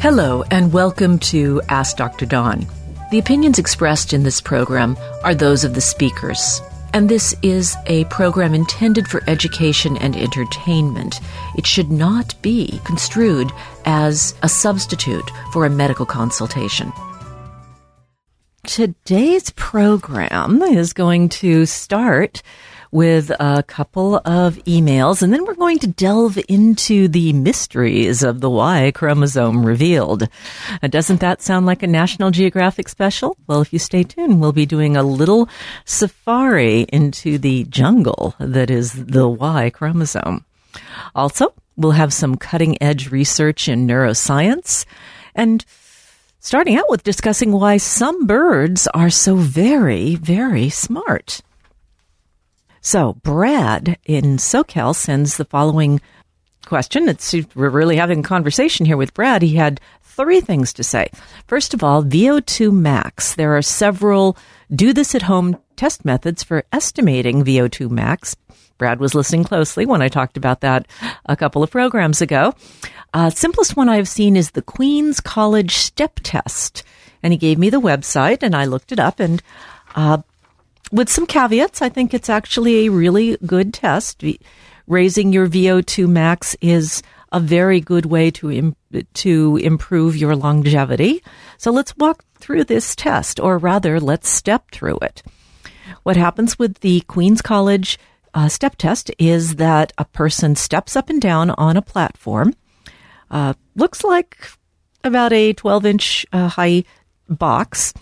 Hello, and welcome to Ask Dr. Dawn. The opinions expressed in this program are those of the speakers, and this is a program intended for education and entertainment. It should not be construed as a substitute for a medical consultation. Today's program is going to start with a couple of emails, and then we're going to delve into the mysteries of the Y chromosome revealed. Doesn't that sound like a National Geographic special? Well, if you stay tuned, we'll be doing a little safari into the jungle that is the Y chromosome. Also, we'll have some cutting edge research in neuroscience and starting out with discussing why some birds are so very, very smart. So, Brad in SoCal sends the following question. It's, we're really having a conversation here with Brad. He had three things to say. First of all, VO2 max. There are several do this at home test methods for estimating VO2 max. Brad was listening closely when I talked about that a couple of programs ago. Uh, simplest one I've seen is the Queen's College Step Test. And he gave me the website and I looked it up and uh, with some caveats, I think it's actually a really good test. Raising your VO2 max is a very good way to Im- to improve your longevity. So let's walk through this test, or rather, let's step through it. What happens with the Queen's College uh, step test is that a person steps up and down on a platform. Uh, looks like about a 12 inch uh, high box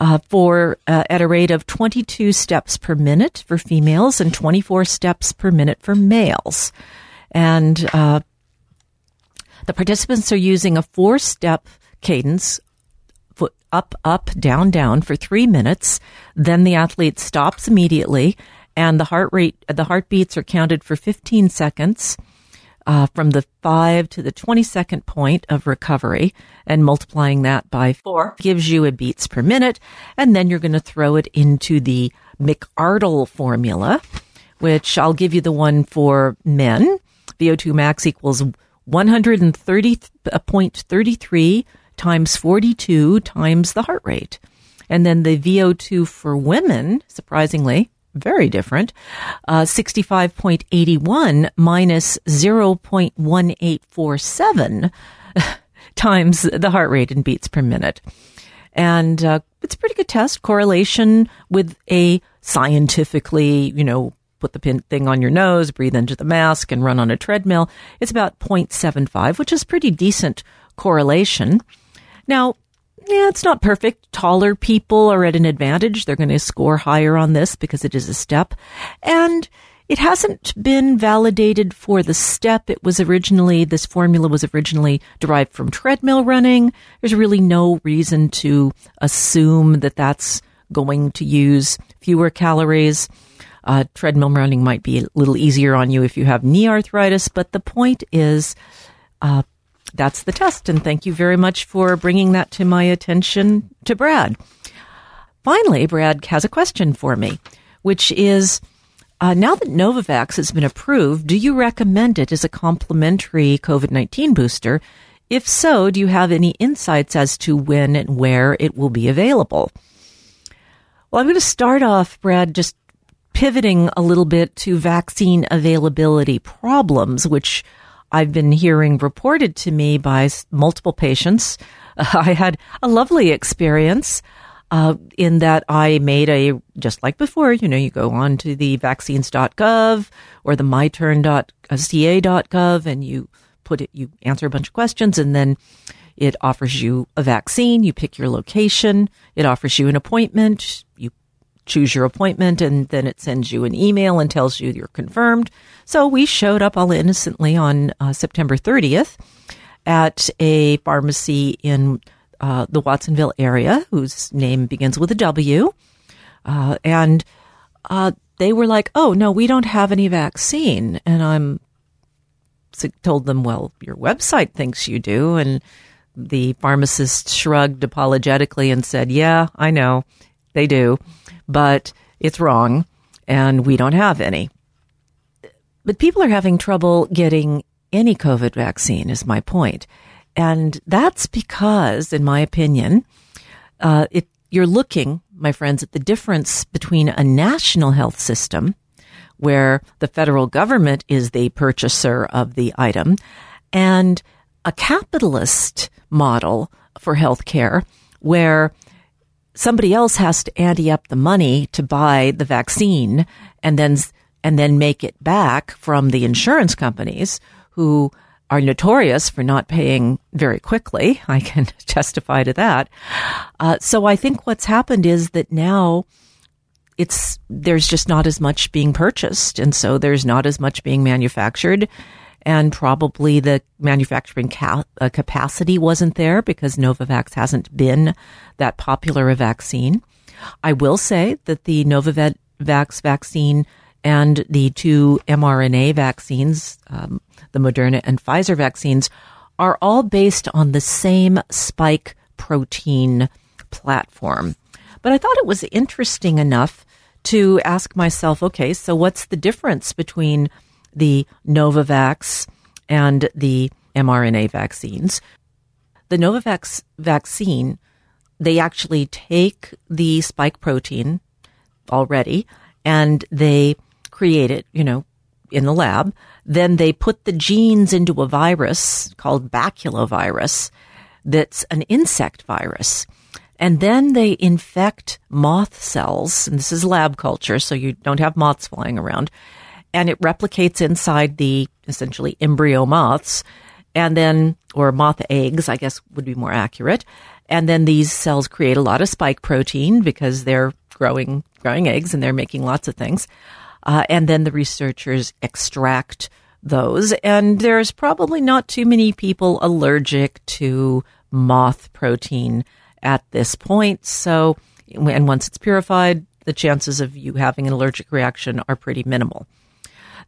uh, for uh, at a rate of 22 steps per minute for females and 24 steps per minute for males. And uh, the participants are using a four step cadence foot up, up, down, down for three minutes. Then the athlete stops immediately and the heart rate, the heartbeats are counted for 15 seconds uh, from the 5 to the 22nd point of recovery and multiplying that by 4 gives you a beats per minute. And then you're going to throw it into the McArdle formula, which I'll give you the one for men. VO2 max equals 130.33 times 42 times the heart rate. And then the VO2 for women, surprisingly, very different. Uh, 65.81 minus 0.1847 times the heart rate in beats per minute. And uh, it's a pretty good test. Correlation with a scientifically, you know, put the pin thing on your nose, breathe into the mask, and run on a treadmill. It's about 0.75, which is pretty decent correlation. Now, yeah, it's not perfect. Taller people are at an advantage. They're going to score higher on this because it is a step. And it hasn't been validated for the step. It was originally, this formula was originally derived from treadmill running. There's really no reason to assume that that's going to use fewer calories. Uh, treadmill running might be a little easier on you if you have knee arthritis, but the point is, uh, that's the test. And thank you very much for bringing that to my attention to Brad. Finally, Brad has a question for me, which is uh, now that Novavax has been approved, do you recommend it as a complementary COVID 19 booster? If so, do you have any insights as to when and where it will be available? Well, I'm going to start off, Brad, just pivoting a little bit to vaccine availability problems, which I've been hearing reported to me by multiple patients. I had a lovely experience uh, in that I made a, just like before, you know, you go on to the vaccines.gov or the myturn.ca.gov and you put it, you answer a bunch of questions and then it offers you a vaccine. You pick your location. It offers you an appointment. You choose your appointment and then it sends you an email and tells you you're confirmed. So we showed up all innocently on uh, September 30th at a pharmacy in uh, the Watsonville area whose name begins with a W. Uh, and uh, they were like, oh, no, we don't have any vaccine. And I'm told them, well, your website thinks you do. And the pharmacist shrugged apologetically and said, yeah, I know they do but it's wrong and we don't have any. But people are having trouble getting any COVID vaccine, is my point. And that's because, in my opinion, uh, it, you're looking, my friends, at the difference between a national health system where the federal government is the purchaser of the item and a capitalist model for healthcare where somebody else has to ante up the money to buy the vaccine and then and then make it back from the insurance companies who are notorious for not paying very quickly. I can testify to that. Uh, so I think what's happened is that now it's there's just not as much being purchased, and so there's not as much being manufactured, and probably the manufacturing ca- uh, capacity wasn't there because Novavax hasn't been that popular a vaccine. I will say that the Novavax vaccine and the two mRNA vaccines, um, the Moderna and Pfizer vaccines, are all based on the same spike protein platform. But I thought it was interesting enough to ask myself, okay, so what's the difference between the Novavax and the mRNA vaccines? The Novavax vaccine, they actually take the spike protein already and they create it, you know, in the lab. Then they put the genes into a virus called baculovirus that's an insect virus. And then they infect moth cells, and this is lab culture, so you don't have moths flying around. And it replicates inside the essentially embryo moths, and then, or moth eggs, I guess would be more accurate. And then these cells create a lot of spike protein because they're growing, growing eggs and they're making lots of things. Uh, and then the researchers extract those. And there's probably not too many people allergic to moth protein at this point. So, and once it's purified, the chances of you having an allergic reaction are pretty minimal.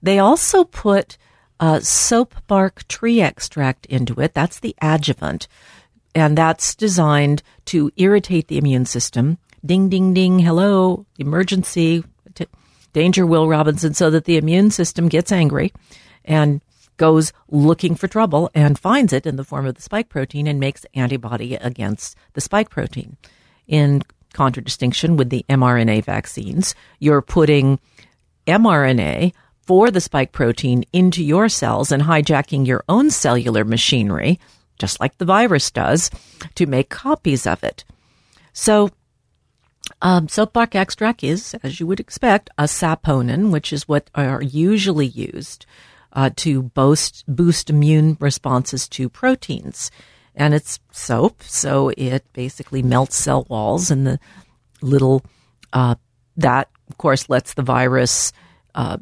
They also put uh, soap bark tree extract into it. That's the adjuvant. And that's designed to irritate the immune system. Ding, ding, ding. Hello, emergency danger Will Robinson so that the immune system gets angry and goes looking for trouble and finds it in the form of the spike protein and makes antibody against the spike protein. In contradistinction with the mRNA vaccines, you're putting mRNA for the spike protein into your cells and hijacking your own cellular machinery, just like the virus does, to make copies of it. So um, soap bark extract is, as you would expect, a saponin, which is what are usually used uh, to boost boost immune responses to proteins. And it's soap, so it basically melts cell walls, and the little uh, that, of course, lets the virus uh,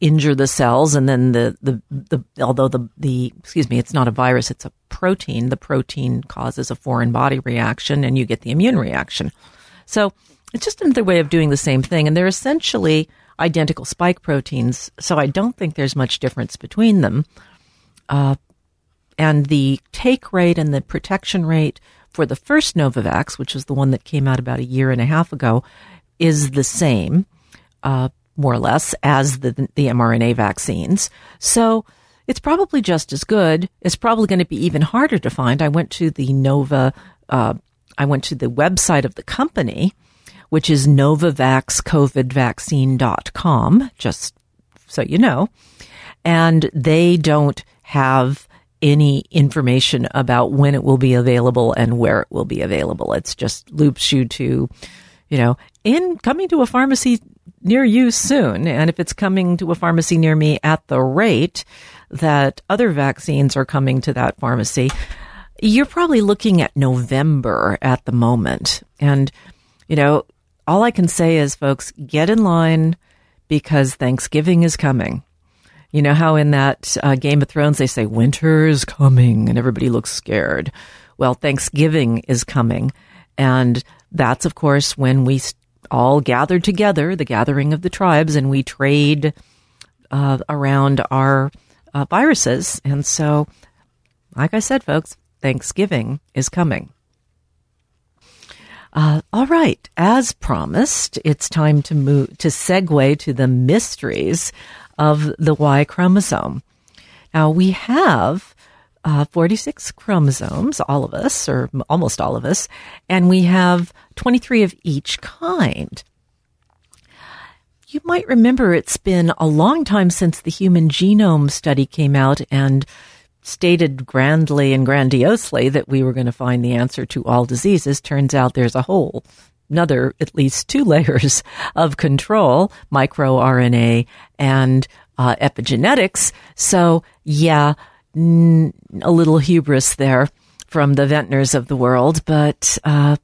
injure the cells, and then the, the the although the the excuse me, it's not a virus, it's a protein. The protein causes a foreign body reaction, and you get the immune reaction. So it's just another way of doing the same thing. And they're essentially identical spike proteins. So I don't think there's much difference between them. Uh, and the take rate and the protection rate for the first Novavax, which was the one that came out about a year and a half ago, is the same, uh, more or less, as the, the mRNA vaccines. So it's probably just as good. It's probably going to be even harder to find. I went to the Nova uh, I went to the website of the company, which is novavaxcovidvaccine.com, just so you know. And they don't have any information about when it will be available and where it will be available. It's just loops you to, you know, in coming to a pharmacy near you soon. And if it's coming to a pharmacy near me at the rate that other vaccines are coming to that pharmacy, you're probably looking at November at the moment. And, you know, all I can say is, folks, get in line because Thanksgiving is coming. You know how in that uh, Game of Thrones they say winter is coming and everybody looks scared. Well, Thanksgiving is coming. And that's, of course, when we all gather together, the gathering of the tribes, and we trade uh, around our uh, viruses. And so, like I said, folks, Thanksgiving is coming. Uh, all right, as promised, it's time to move to segue to the mysteries of the Y chromosome. Now we have uh, 46 chromosomes, all of us, or almost all of us, and we have 23 of each kind. You might remember it's been a long time since the human genome study came out and stated grandly and grandiosely that we were going to find the answer to all diseases. Turns out there's a whole another at least two layers of control, microRNA and uh, epigenetics. So yeah, a little hubris there from the Venters of the world, but uh,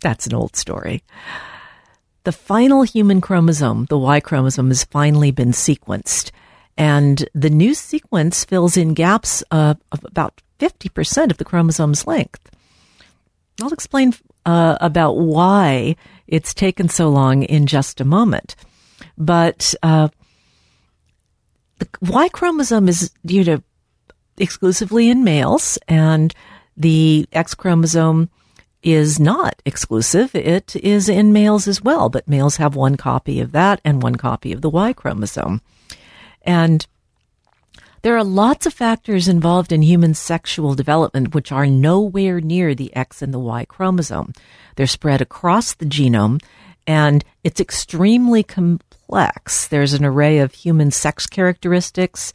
that's an old story. The final human chromosome, the Y chromosome, has finally been sequenced. And the new sequence fills in gaps uh, of about 50% of the chromosome's length. I'll explain uh, about why it's taken so long in just a moment. But uh, the Y chromosome is you to exclusively in males, and the X chromosome is not exclusive. It is in males as well, but males have one copy of that and one copy of the Y chromosome. And there are lots of factors involved in human sexual development which are nowhere near the X and the Y chromosome. They're spread across the genome and it's extremely complex. There's an array of human sex characteristics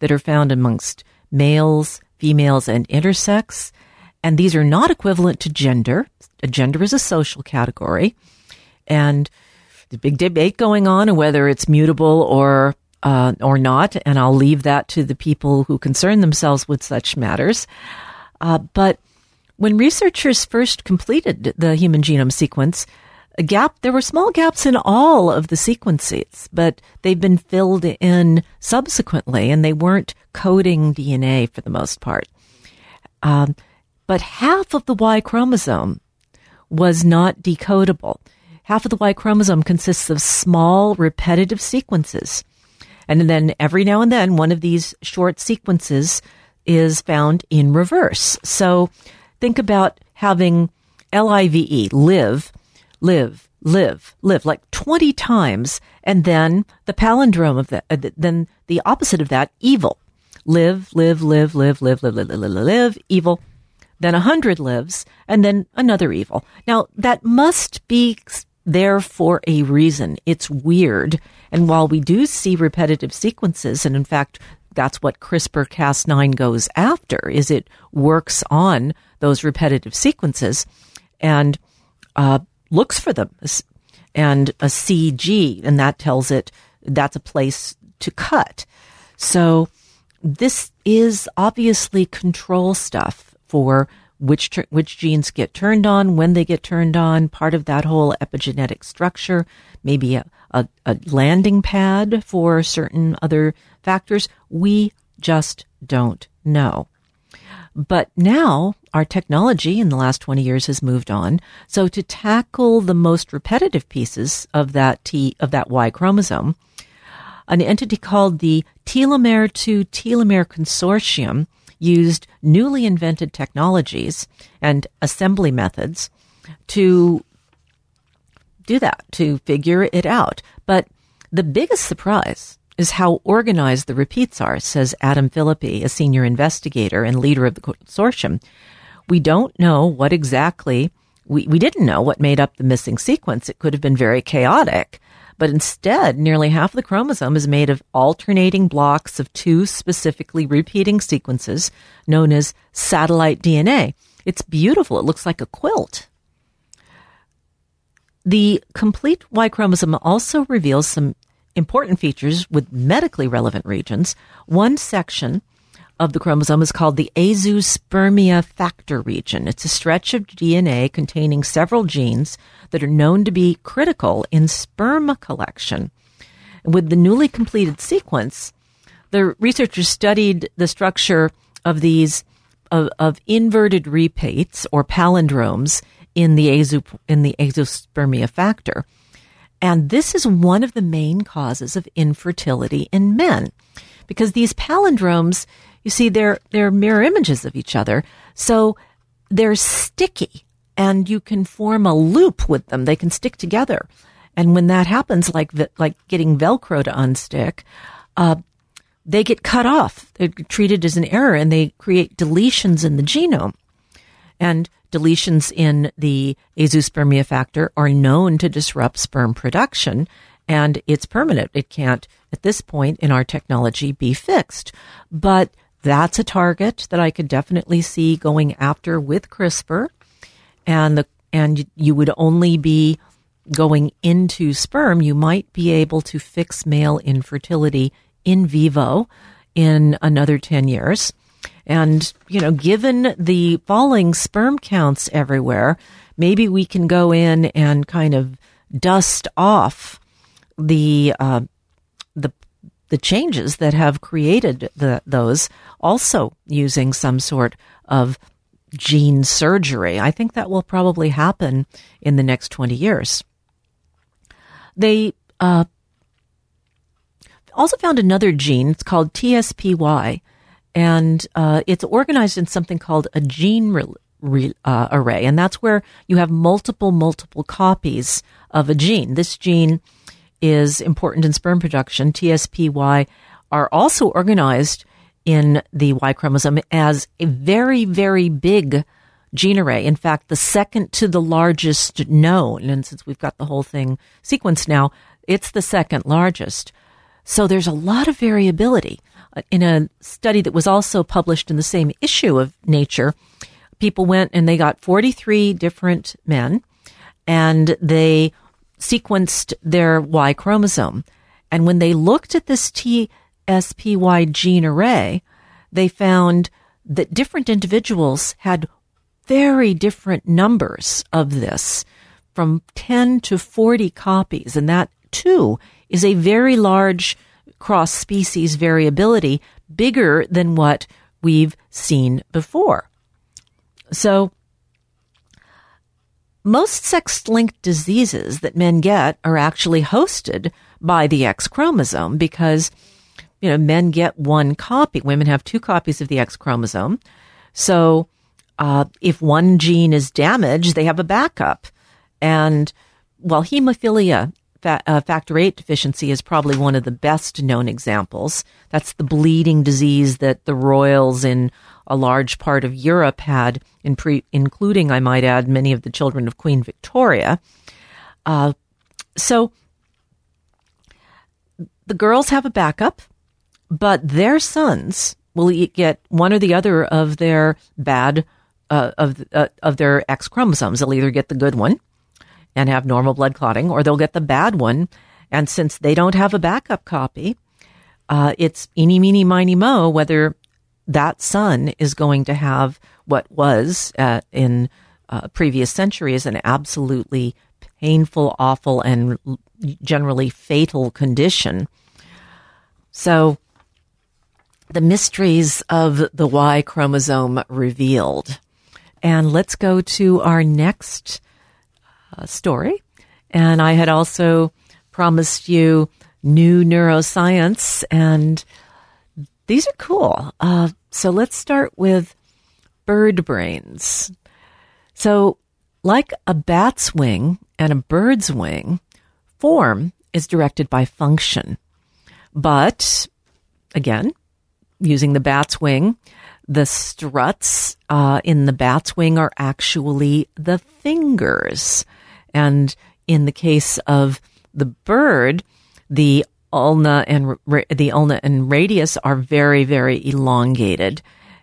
that are found amongst males, females, and intersex. And these are not equivalent to gender. A gender is a social category. And the big debate going on whether it's mutable or uh, or not, and I'll leave that to the people who concern themselves with such matters. Uh, but when researchers first completed the human genome sequence, a gap there were small gaps in all of the sequences, but they've been filled in subsequently, and they weren't coding DNA for the most part. Um, but half of the Y chromosome was not decodable. Half of the Y chromosome consists of small repetitive sequences. And then every now and then, one of these short sequences is found in reverse. So think about having L-I-V-E, live, live, live, live, like 20 times. And then the palindrome of that, uh, then the opposite of that, evil. Live, live, live, live, live, live, live, live, live, live, evil, then a hundred lives, and then another evil. Now, that must be there for a reason. It's weird. And while we do see repetitive sequences, and in fact, that's what CRISPR Cas9 goes after, is it works on those repetitive sequences and uh, looks for them. And a CG, and that tells it that's a place to cut. So this is obviously control stuff for which which genes get turned on, when they get turned on, part of that whole epigenetic structure, maybe a, a, a landing pad for certain other factors. We just don't know. But now our technology in the last 20 years has moved on. So to tackle the most repetitive pieces of that T, of that Y chromosome, an entity called the Telomere to Telomere Consortium used newly invented technologies and assembly methods to do that, to figure it out. But the biggest surprise is how organized the repeats are, says Adam Phillippy, a senior investigator and leader of the consortium. We don't know what exactly, we, we didn't know what made up the missing sequence. It could have been very chaotic. But instead, nearly half of the chromosome is made of alternating blocks of two specifically repeating sequences known as satellite DNA. It's beautiful. It looks like a quilt. The complete Y chromosome also reveals some important features with medically relevant regions. One section of the chromosome is called the azoospermia factor region. It's a stretch of DNA containing several genes that are known to be critical in sperm collection. With the newly completed sequence, the researchers studied the structure of these of, of inverted repeats or palindromes in the azo, in the azoospermia factor. And this is one of the main causes of infertility in men because these palindromes you see, they're, they're mirror images of each other. So they're sticky and you can form a loop with them. They can stick together. And when that happens, like, like getting Velcro to unstick, uh, they get cut off. They're treated as an error and they create deletions in the genome. And deletions in the azoospermia factor are known to disrupt sperm production and it's permanent. It can't, at this point in our technology, be fixed. But that's a target that I could definitely see going after with CRISPR. And the, and you would only be going into sperm. You might be able to fix male infertility in vivo in another 10 years. And, you know, given the falling sperm counts everywhere, maybe we can go in and kind of dust off the, uh, the, the changes that have created the, those also using some sort of gene surgery. I think that will probably happen in the next 20 years. They, uh, also found another gene. It's called TSPY and uh, it's organized in something called a gene re- re- uh, array, and that's where you have multiple, multiple copies of a gene. This gene is important in sperm production. TSPY are also organized in the Y chromosome as a very, very big gene array. In fact, the second to the largest known, and since we've got the whole thing sequenced now, it's the second largest. So there's a lot of variability in a study that was also published in the same issue of Nature, people went and they got 43 different men and they sequenced their Y chromosome. And when they looked at this TSPY gene array, they found that different individuals had very different numbers of this from 10 to 40 copies. And that too is a very large cross species variability bigger than what we've seen before. So, most sex linked diseases that men get are actually hosted by the X chromosome because, you know, men get one copy. Women have two copies of the X chromosome. So, uh, if one gene is damaged, they have a backup. And while hemophilia fa- uh, factor VIII deficiency is probably one of the best known examples. That's the bleeding disease that the royals in a large part of Europe had, in pre- including, I might add, many of the children of Queen Victoria. Uh, so the girls have a backup, but their sons will get one or the other of their bad uh, of uh, of their X chromosomes. They'll either get the good one, and have normal blood clotting, or they'll get the bad one. And since they don't have a backup copy, uh, it's eeny, meeny, miny, mo whether that son is going to have what was uh, in uh, previous centuries an absolutely painful, awful, and generally fatal condition. So, the mysteries of the Y chromosome revealed. And let's go to our next uh, story. And I had also promised you new neuroscience, and these are cool. Uh, so let's start with bird brains. So, like a bat's wing and a bird's wing, form is directed by function. But again, using the bat's wing, the struts uh, in the bat's wing are actually the fingers. And in the case of the bird, the ulna and the ulna and radius are very, very elongated.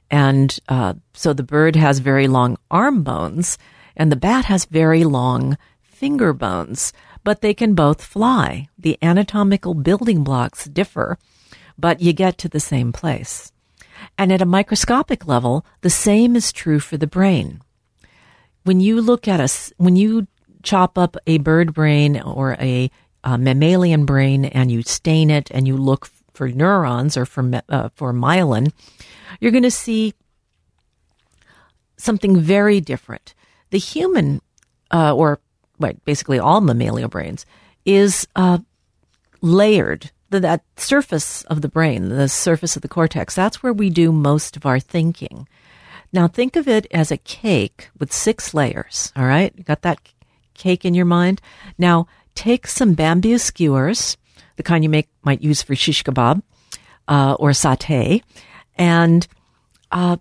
And uh, so the bird has very long arm bones, and the bat has very long finger bones, but they can both fly. The anatomical building blocks differ, but you get to the same place. And at a microscopic level, the same is true for the brain. When you look at us, when you chop up a bird brain or a, a mammalian brain and you stain it and you look for neurons or for uh, for myelin, you're going to see something very different. The human, uh, or basically all mammalian brains, is uh, layered. The, that surface of the brain, the surface of the cortex, that's where we do most of our thinking. Now think of it as a cake with six layers. All right, you got that cake in your mind. Now, take some bamboo skewers, the kind you make might use for shish kebab. uh, or satay, and uh,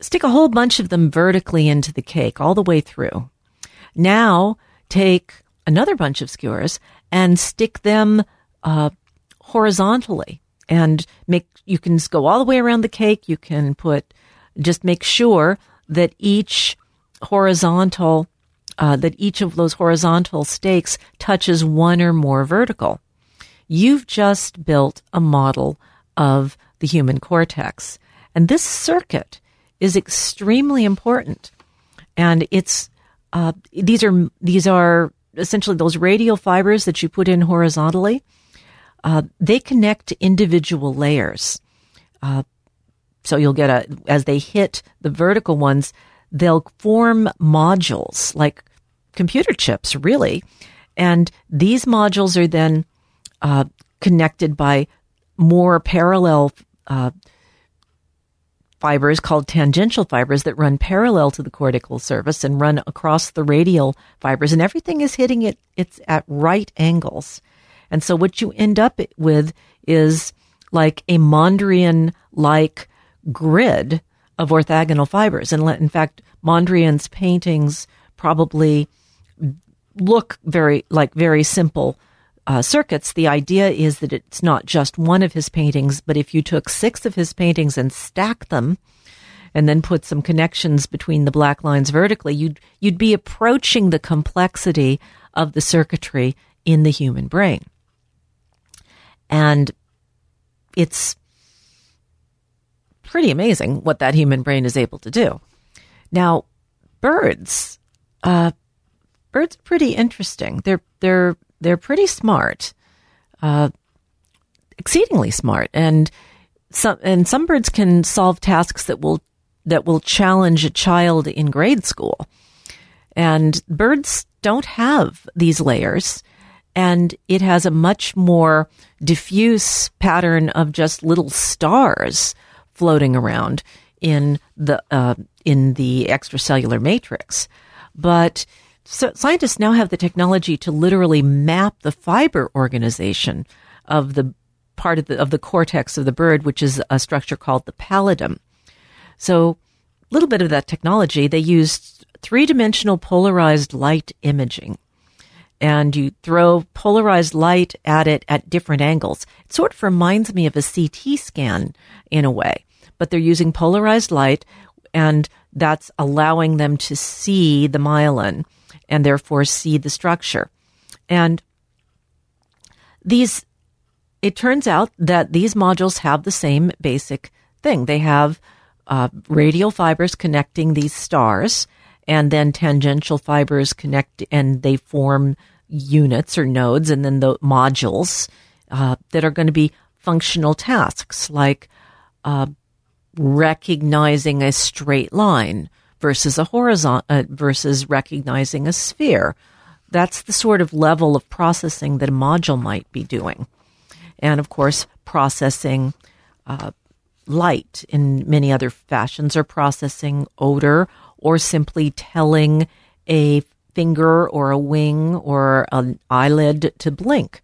stick a whole bunch of them vertically into the cake all the way through. Now take another bunch of skewers and stick them uh, horizontally and make you can go all the way around the cake. You can put just make sure that each horizontal uh, that each of those horizontal stakes touches one or more vertical. You've just built a model of the human cortex, and this circuit is extremely important. And it's uh, these are these are essentially those radial fibers that you put in horizontally. Uh, they connect individual layers. Uh, so you'll get a as they hit the vertical ones, they'll form modules like computer chips, really. And these modules are then uh, connected by more parallel uh, fibers called tangential fibers that run parallel to the cortical surface and run across the radial fibers. And everything is hitting it it's at right angles. And so what you end up with is like a mondrian like grid of orthogonal fibers. And in fact mondrian's paintings probably look very like very simple uh, circuits, the idea is that it's not just one of his paintings, but if you took six of his paintings and stacked them, and then put some connections between the black lines vertically, you'd you'd be approaching the complexity of the circuitry in the human brain. And it's pretty amazing what that human brain is able to do. Now, birds, uh, birds are pretty interesting. They're they're they're pretty smart, uh, exceedingly smart, and some and some birds can solve tasks that will that will challenge a child in grade school. And birds don't have these layers, and it has a much more diffuse pattern of just little stars floating around in the uh, in the extracellular matrix. But so scientists now have the technology to literally map the fiber organization of the part of the, of the cortex of the bird, which is a structure called the pallidum. So, a little bit of that technology, they used three dimensional polarized light imaging. And you throw polarized light at it at different angles. It sort of reminds me of a CT scan in a way, but they're using polarized light and that's allowing them to see the myelin and therefore see the structure. And these, it turns out that these modules have the same basic thing. They have uh, radial fibers connecting these stars, and then tangential fibers connect, and they form units or nodes, and then the modules uh, that are going to be functional tasks like uh, recognizing a straight line versus a horizontal uh, versus recognizing a sphere. That's the sort of level of processing that a module might be doing. And of course, processing uh, light in many other fashions, or processing odor, or simply telling a finger or a wing or an eyelid to blink.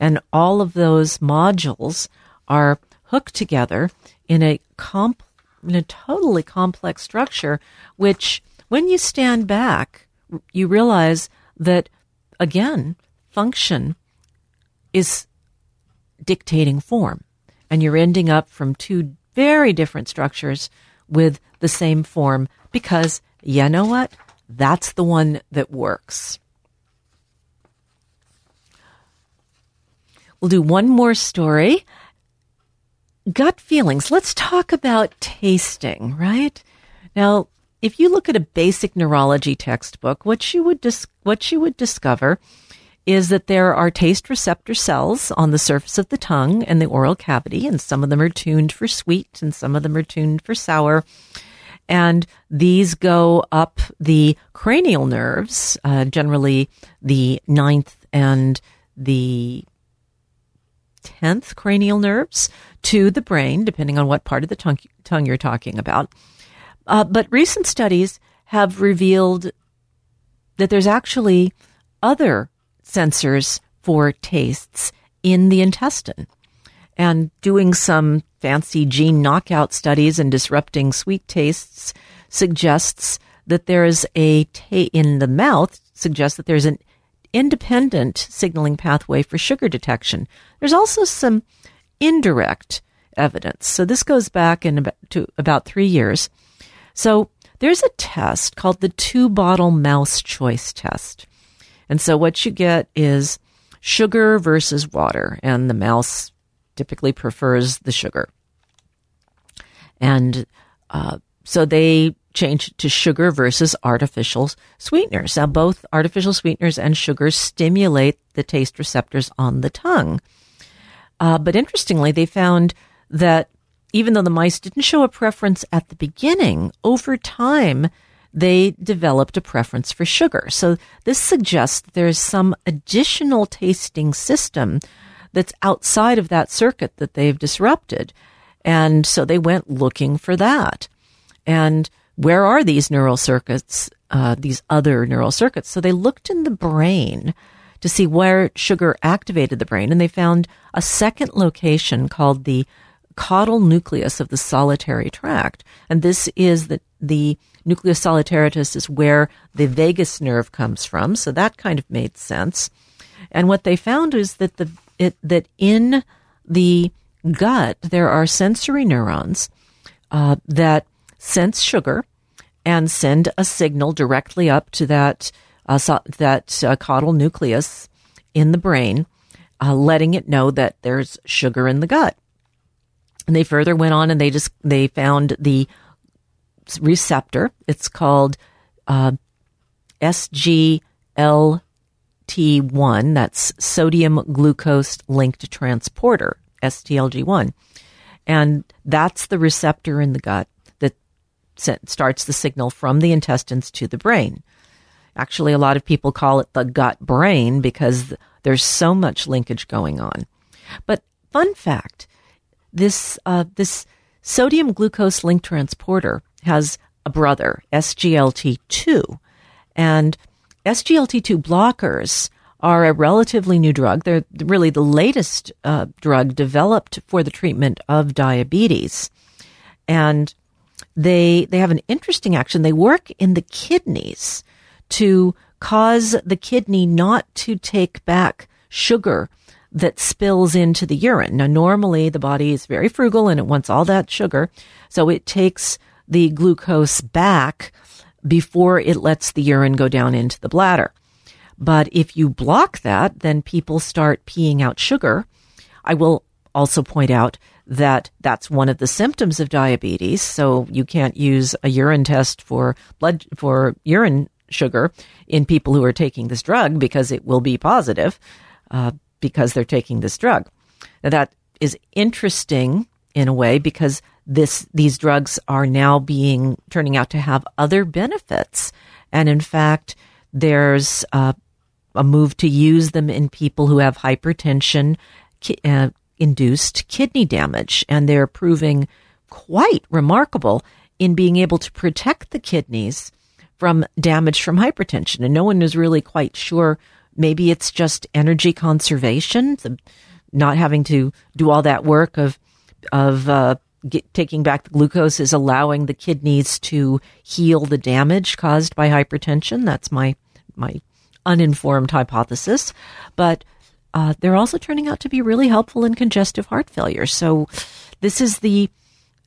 And all of those modules are hooked together in a comp in a totally complex structure, which when you stand back, you realize that again, function is dictating form. And you're ending up from two very different structures with the same form because you know what? That's the one that works. We'll do one more story gut feelings. Let's talk about tasting, right? Now, if you look at a basic neurology textbook, what you would dis- what you would discover is that there are taste receptor cells on the surface of the tongue and the oral cavity, and some of them are tuned for sweet and some of them are tuned for sour. And these go up the cranial nerves, uh, generally the ninth and the 10th cranial nerves to the brain, depending on what part of the tongue, tongue you're talking about. Uh, but recent studies have revealed that there's actually other sensors for tastes in the intestine. and doing some fancy gene knockout studies and disrupting sweet tastes suggests that there is a ta- in the mouth suggests that there's an independent signaling pathway for sugar detection. There's also some indirect evidence. So this goes back in about, to about three years. So there's a test called the two bottle mouse choice test. And so what you get is sugar versus water, and the mouse typically prefers the sugar. And uh, so they change to sugar versus artificial sweeteners. Now, both artificial sweeteners and sugars stimulate the taste receptors on the tongue. Uh, but interestingly, they found that even though the mice didn't show a preference at the beginning, over time, they developed a preference for sugar. So this suggests there's some additional tasting system that's outside of that circuit that they've disrupted. And so they went looking for that. And where are these neural circuits, uh, these other neural circuits? So they looked in the brain to see where sugar activated the brain, and they found a second location called the caudal nucleus of the solitary tract. And this is the, the nucleus solitarius is where the vagus nerve comes from. So that kind of made sense. And what they found is that the, it, that in the gut, there are sensory neurons, uh, that sense sugar and send a signal directly up to that uh, so, that uh, caudal nucleus in the brain, uh, letting it know that there's sugar in the gut. And they further went on and they just they found the receptor. It's called uh, SGLT1. That's sodium glucose linked transporter, STLG1. And that's the receptor in the gut starts the signal from the intestines to the brain. Actually, a lot of people call it the gut brain because there's so much linkage going on. But fun fact, this uh, this sodium glucose link transporter has a brother, SGLT2, and SGLT2 blockers are a relatively new drug. They're really the latest uh, drug developed for the treatment of diabetes, and they they have an interesting action. They work in the kidneys to cause the kidney not to take back sugar that spills into the urine. Now, normally the body is very frugal and it wants all that sugar, so it takes the glucose back before it lets the urine go down into the bladder. But if you block that, then people start peeing out sugar. I will also point out that that's one of the symptoms of diabetes. So you can't use a urine test for blood, for urine sugar in people who are taking this drug because it will be positive uh, because they're taking this drug. Now that is interesting in a way because this these drugs are now being turning out to have other benefits, and in fact, there's uh, a move to use them in people who have hypertension, uh, induced kidney damage, and they're proving quite remarkable in being able to protect the kidneys from damage from hypertension. And no one is really quite sure. Maybe it's just energy conservation, not having to do all that work of of uh, get, taking back the glucose is allowing the kidneys to heal the damage caused by hypertension. That's my my uninformed hypothesis, but uh, they're also turning out to be really helpful in congestive heart failure. So this is the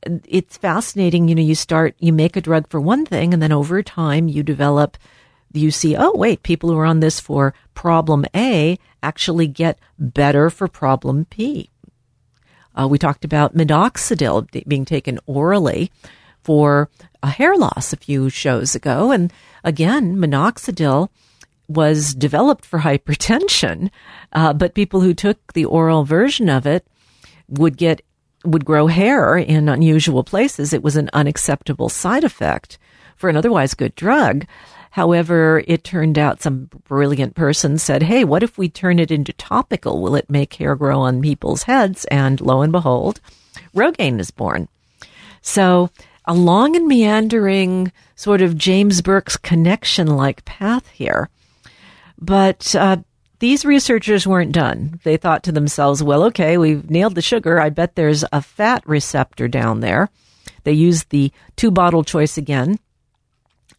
it's fascinating. You know, you start, you make a drug for one thing, and then over time you develop, you see, oh, wait, people who are on this for problem A actually get better for problem P. Uh, we talked about minoxidil being taken orally for a hair loss a few shows ago. And again, minoxidil was developed for hypertension, uh, but people who took the oral version of it would get would grow hair in unusual places. It was an unacceptable side effect for an otherwise good drug. However, it turned out some brilliant person said, Hey, what if we turn it into topical? Will it make hair grow on people's heads? And lo and behold, Rogaine is born. So a long and meandering sort of James Burke's connection like path here. But uh, these researchers weren't done. They thought to themselves, well, okay, we've nailed the sugar. I bet there's a fat receptor down there. They used the two bottle choice again.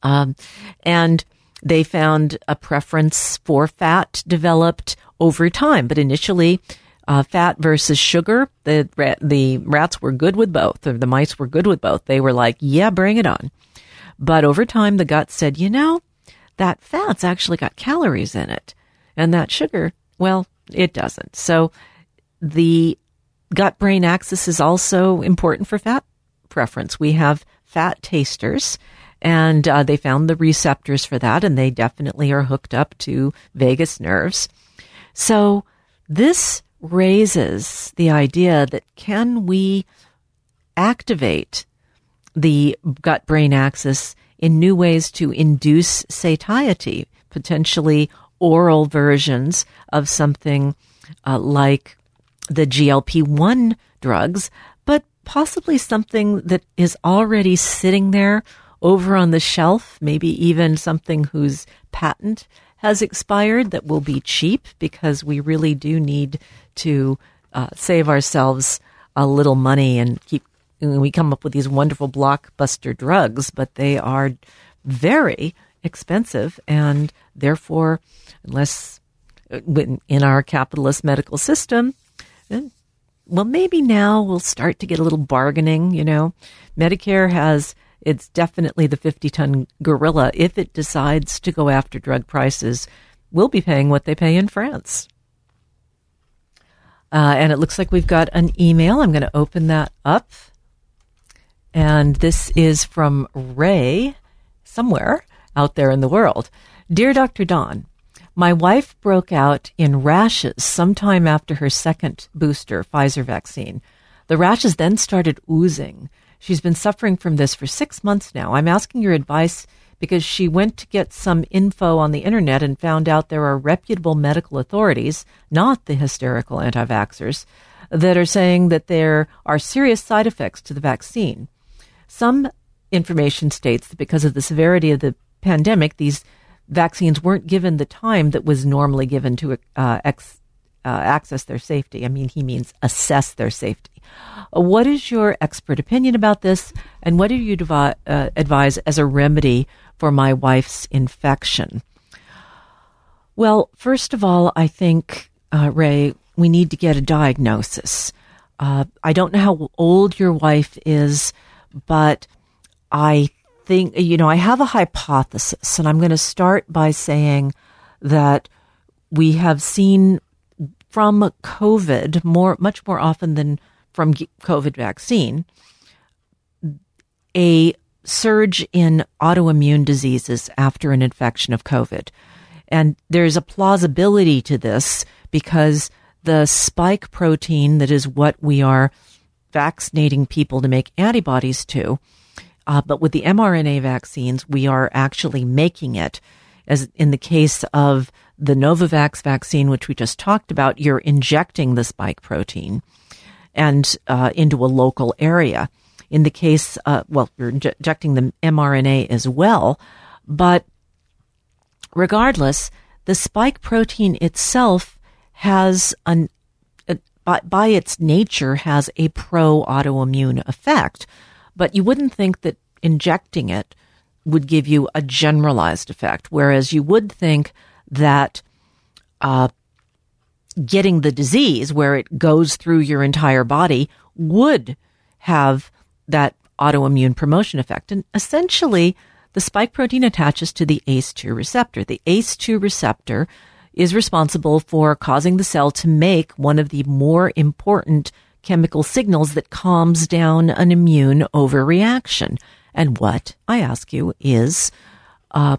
Um, and they found a preference for fat developed over time, but initially, uh, fat versus sugar, the the rats were good with both, or the mice were good with both. They were like, "Yeah, bring it on." But over time, the gut said, "You know, that fat's actually got calories in it, and that sugar, well, it doesn't." So, the gut brain axis is also important for fat preference. We have fat tasters, and uh, they found the receptors for that, and they definitely are hooked up to vagus nerves. So this raises the idea that can we activate the gut brain axis in new ways to induce satiety, potentially oral versions of something uh, like the GLP 1 drugs, but possibly something that is already sitting there over on the shelf, maybe even something whose patent has expired that will be cheap because we really do need to uh, save ourselves a little money and keep. We come up with these wonderful blockbuster drugs, but they are very expensive, and therefore, unless uh, in our capitalist medical system, eh, well, maybe now we'll start to get a little bargaining. You know, Medicare has it's definitely the 50 ton gorilla. If it decides to go after drug prices, we'll be paying what they pay in France. Uh, and it looks like we've got an email. I'm going to open that up. And this is from Ray, somewhere out there in the world. Dear Dr. Dawn, my wife broke out in rashes sometime after her second booster Pfizer vaccine. The rashes then started oozing. She's been suffering from this for six months now. I'm asking your advice because she went to get some info on the internet and found out there are reputable medical authorities, not the hysterical anti vaxxers, that are saying that there are serious side effects to the vaccine. Some information states that because of the severity of the pandemic, these vaccines weren't given the time that was normally given to uh, ex- uh, access their safety. I mean, he means assess their safety. What is your expert opinion about this, and what do you devi- uh, advise as a remedy for my wife's infection? Well, first of all, I think, uh, Ray, we need to get a diagnosis. Uh, I don't know how old your wife is, but I think, you know, I have a hypothesis, and I'm going to start by saying that we have seen from COVID more, much more often than from COVID vaccine, a surge in autoimmune diseases after an infection of COVID. And there's a plausibility to this because the spike protein that is what we are vaccinating people to make antibodies to, uh, but with the mRNA vaccines, we are actually making it. As in the case of the Novavax vaccine, which we just talked about, you're injecting the spike protein and uh, into a local area. In the case, uh, well, you're injecting the mRNA as well, but regardless, the spike protein itself has an by, by its nature has a pro autoimmune effect, but you wouldn't think that injecting it would give you a generalized effect, whereas you would think that uh, getting the disease where it goes through your entire body would have that autoimmune promotion effect. And essentially, the spike protein attaches to the ACE2 receptor. The ACE2 receptor is responsible for causing the cell to make one of the more important chemical signals that calms down an immune overreaction. And what, I ask you, is uh,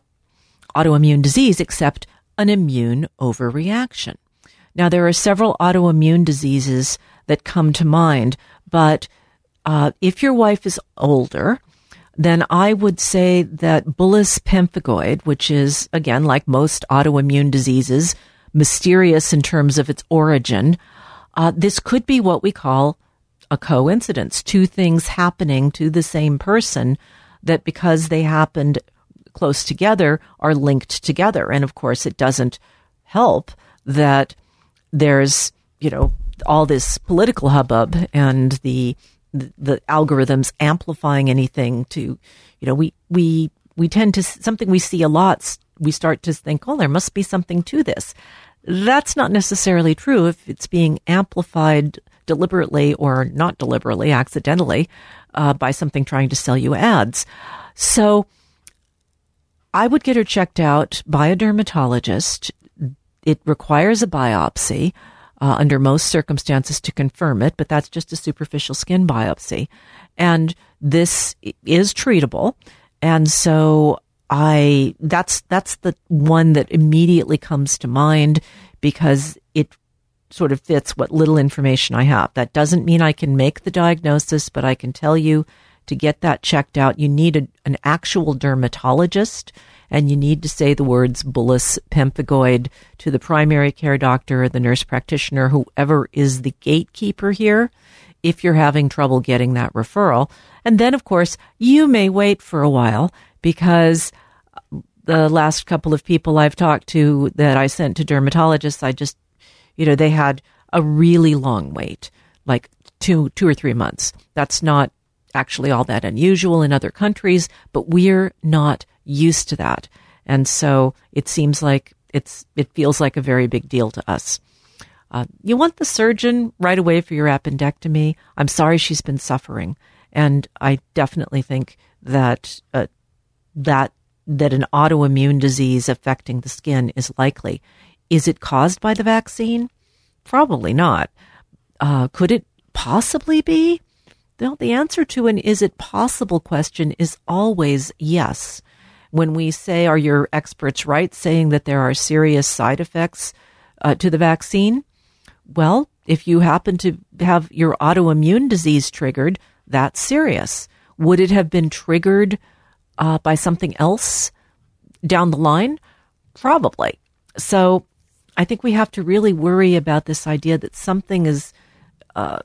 autoimmune disease except an immune overreaction? Now, there are several autoimmune diseases that come to mind, but uh, if your wife is older, then I would say that bullous pemphigoid, which is, again, like most autoimmune diseases, mysterious in terms of its origin, uh, this could be what we call a coincidence. Two things happening to the same person that because they happened close together are linked together. And of course, it doesn't help that there's, you know, all this political hubbub and the, the, algorithms amplifying anything to, you know, we, we, we tend to, something we see a lot, we start to think, oh, there must be something to this. That's not necessarily true if it's being amplified deliberately or not deliberately, accidentally, uh, by something trying to sell you ads. So I would get her checked out by a dermatologist. It requires a biopsy. Uh, under most circumstances to confirm it, but that's just a superficial skin biopsy. And this is treatable. And so I, that's, that's the one that immediately comes to mind because it sort of fits what little information I have. That doesn't mean I can make the diagnosis, but I can tell you to get that checked out, you need a, an actual dermatologist and you need to say the words bullous pemphigoid to the primary care doctor, the nurse practitioner, whoever is the gatekeeper here, if you're having trouble getting that referral. And then, of course, you may wait for a while because the last couple of people I've talked to that I sent to dermatologists, I just you know, they had a really long wait, like two, two or three months. That's not actually all that unusual in other countries, but we're not used to that. And so it seems like it's, it feels like a very big deal to us. Uh, you want the surgeon right away for your appendectomy. I'm sorry she's been suffering. And I definitely think that, uh, that, that an autoimmune disease affecting the skin is likely. Is it caused by the vaccine? Probably not. Uh, could it possibly be? Well, the answer to an is it possible question is always yes. When we say, are your experts right saying that there are serious side effects uh, to the vaccine? Well, if you happen to have your autoimmune disease triggered, that's serious. Would it have been triggered uh, by something else down the line? Probably. So I think we have to really worry about this idea that something is, uh,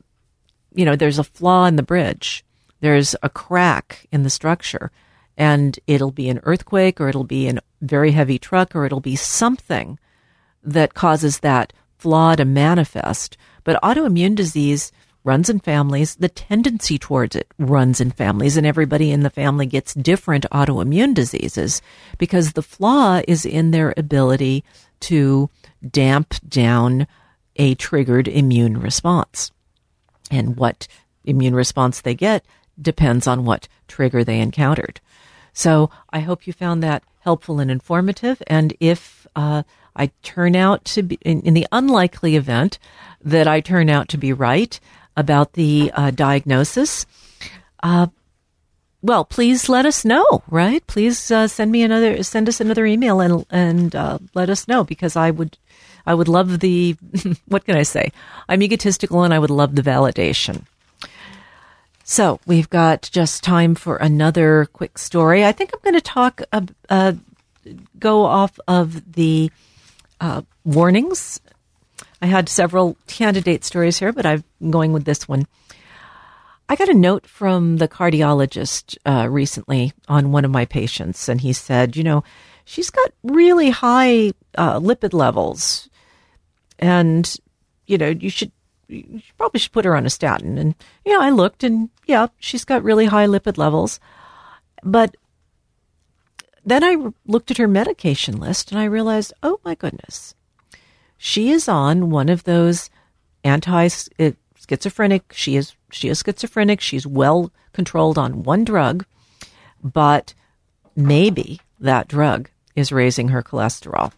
you know, there's a flaw in the bridge, there's a crack in the structure, and it'll be an earthquake or it'll be a very heavy truck or it'll be something that causes that flaw to manifest. But autoimmune disease runs in families. The tendency towards it runs in families, and everybody in the family gets different autoimmune diseases because the flaw is in their ability to damp down a triggered immune response. And what immune response they get depends on what trigger they encountered. So I hope you found that helpful and informative. And if uh, I turn out to be, in, in, the unlikely event that I turn out to be right about the uh, diagnosis, uh, well, please let us know, right? Please uh, send me another, send us another email and and uh, let us know because I would, I would love the, what can I say? I'm egotistical and I would love the validation. So we've got just time for another quick story. I think I'm going to talk, uh, uh, go off of the uh, warnings. I had several candidate stories here, but I'm going with this one. I got a note from the cardiologist uh, recently on one of my patients, and he said, you know, she's got really high uh, lipid levels, and you know, you should you probably should put her on a statin. And yeah, I looked, and yeah, she's got really high lipid levels, but then I looked at her medication list, and I realized, oh my goodness, she is on one of those anti uh, schizophrenic. She is she is schizophrenic. She's well controlled on one drug, but maybe that drug is raising her cholesterol.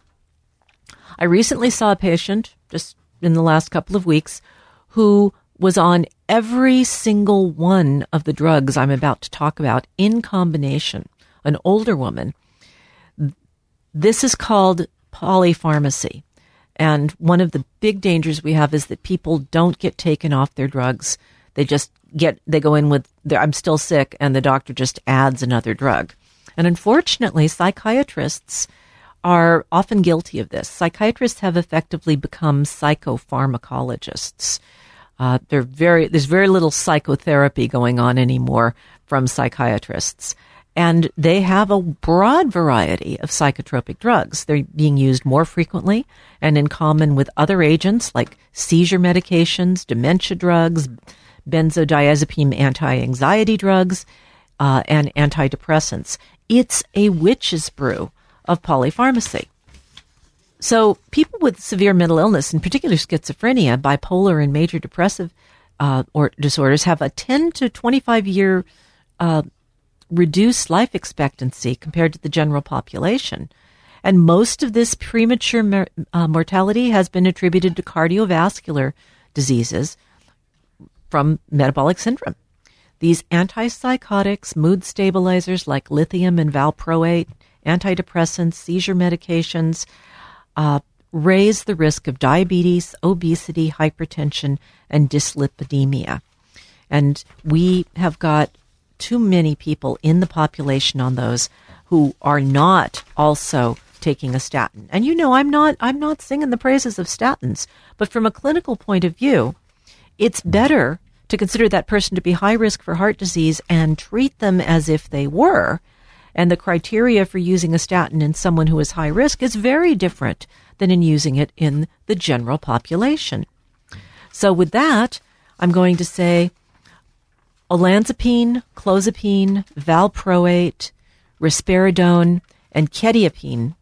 I recently saw a patient just in the last couple of weeks who was on every single one of the drugs I'm about to talk about in combination, an older woman. This is called polypharmacy. And one of the big dangers we have is that people don't get taken off their drugs. They just get, they go in with, I'm still sick, and the doctor just adds another drug. And unfortunately, psychiatrists are often guilty of this. Psychiatrists have effectively become psychopharmacologists. Uh, very, there's very little psychotherapy going on anymore from psychiatrists. And they have a broad variety of psychotropic drugs. They're being used more frequently and in common with other agents like seizure medications, dementia drugs, benzodiazepine anti anxiety drugs, uh, and antidepressants. It's a witch's brew of polypharmacy. So, people with severe mental illness, in particular schizophrenia, bipolar, and major depressive uh, or disorders, have a 10 to 25 year uh, reduced life expectancy compared to the general population. And most of this premature mer- uh, mortality has been attributed to cardiovascular diseases from metabolic syndrome. These antipsychotics, mood stabilizers like lithium and valproate, antidepressants, seizure medications, uh, raise the risk of diabetes, obesity, hypertension, and dyslipidemia. And we have got too many people in the population on those who are not also taking a statin. And you know, I'm not I'm not singing the praises of statins, but from a clinical point of view, it's better to consider that person to be high risk for heart disease and treat them as if they were. And the criteria for using a statin in someone who is high risk is very different than in using it in the general population. So with that, I'm going to say olanzapine, clozapine, valproate, risperidone, and quetiapine.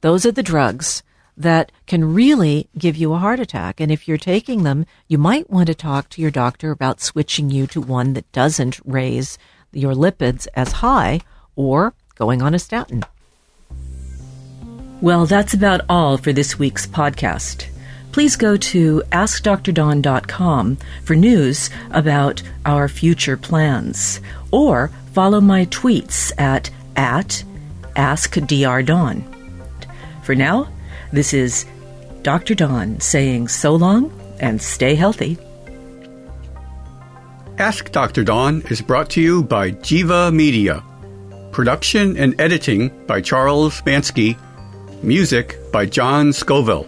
Those are the drugs that can really give you a heart attack. And if you're taking them, you might want to talk to your doctor about switching you to one that doesn't raise your lipids as high or going on a statin. Well, that's about all for this week's podcast please go to AskDrDawn.com for news about our future plans, or follow my tweets at, at AskDrDawn. For now, this is Dr. Dawn saying so long and stay healthy. Ask Dr. Dawn is brought to you by Jiva Media. Production and editing by Charles Bansky. Music by John Scoville.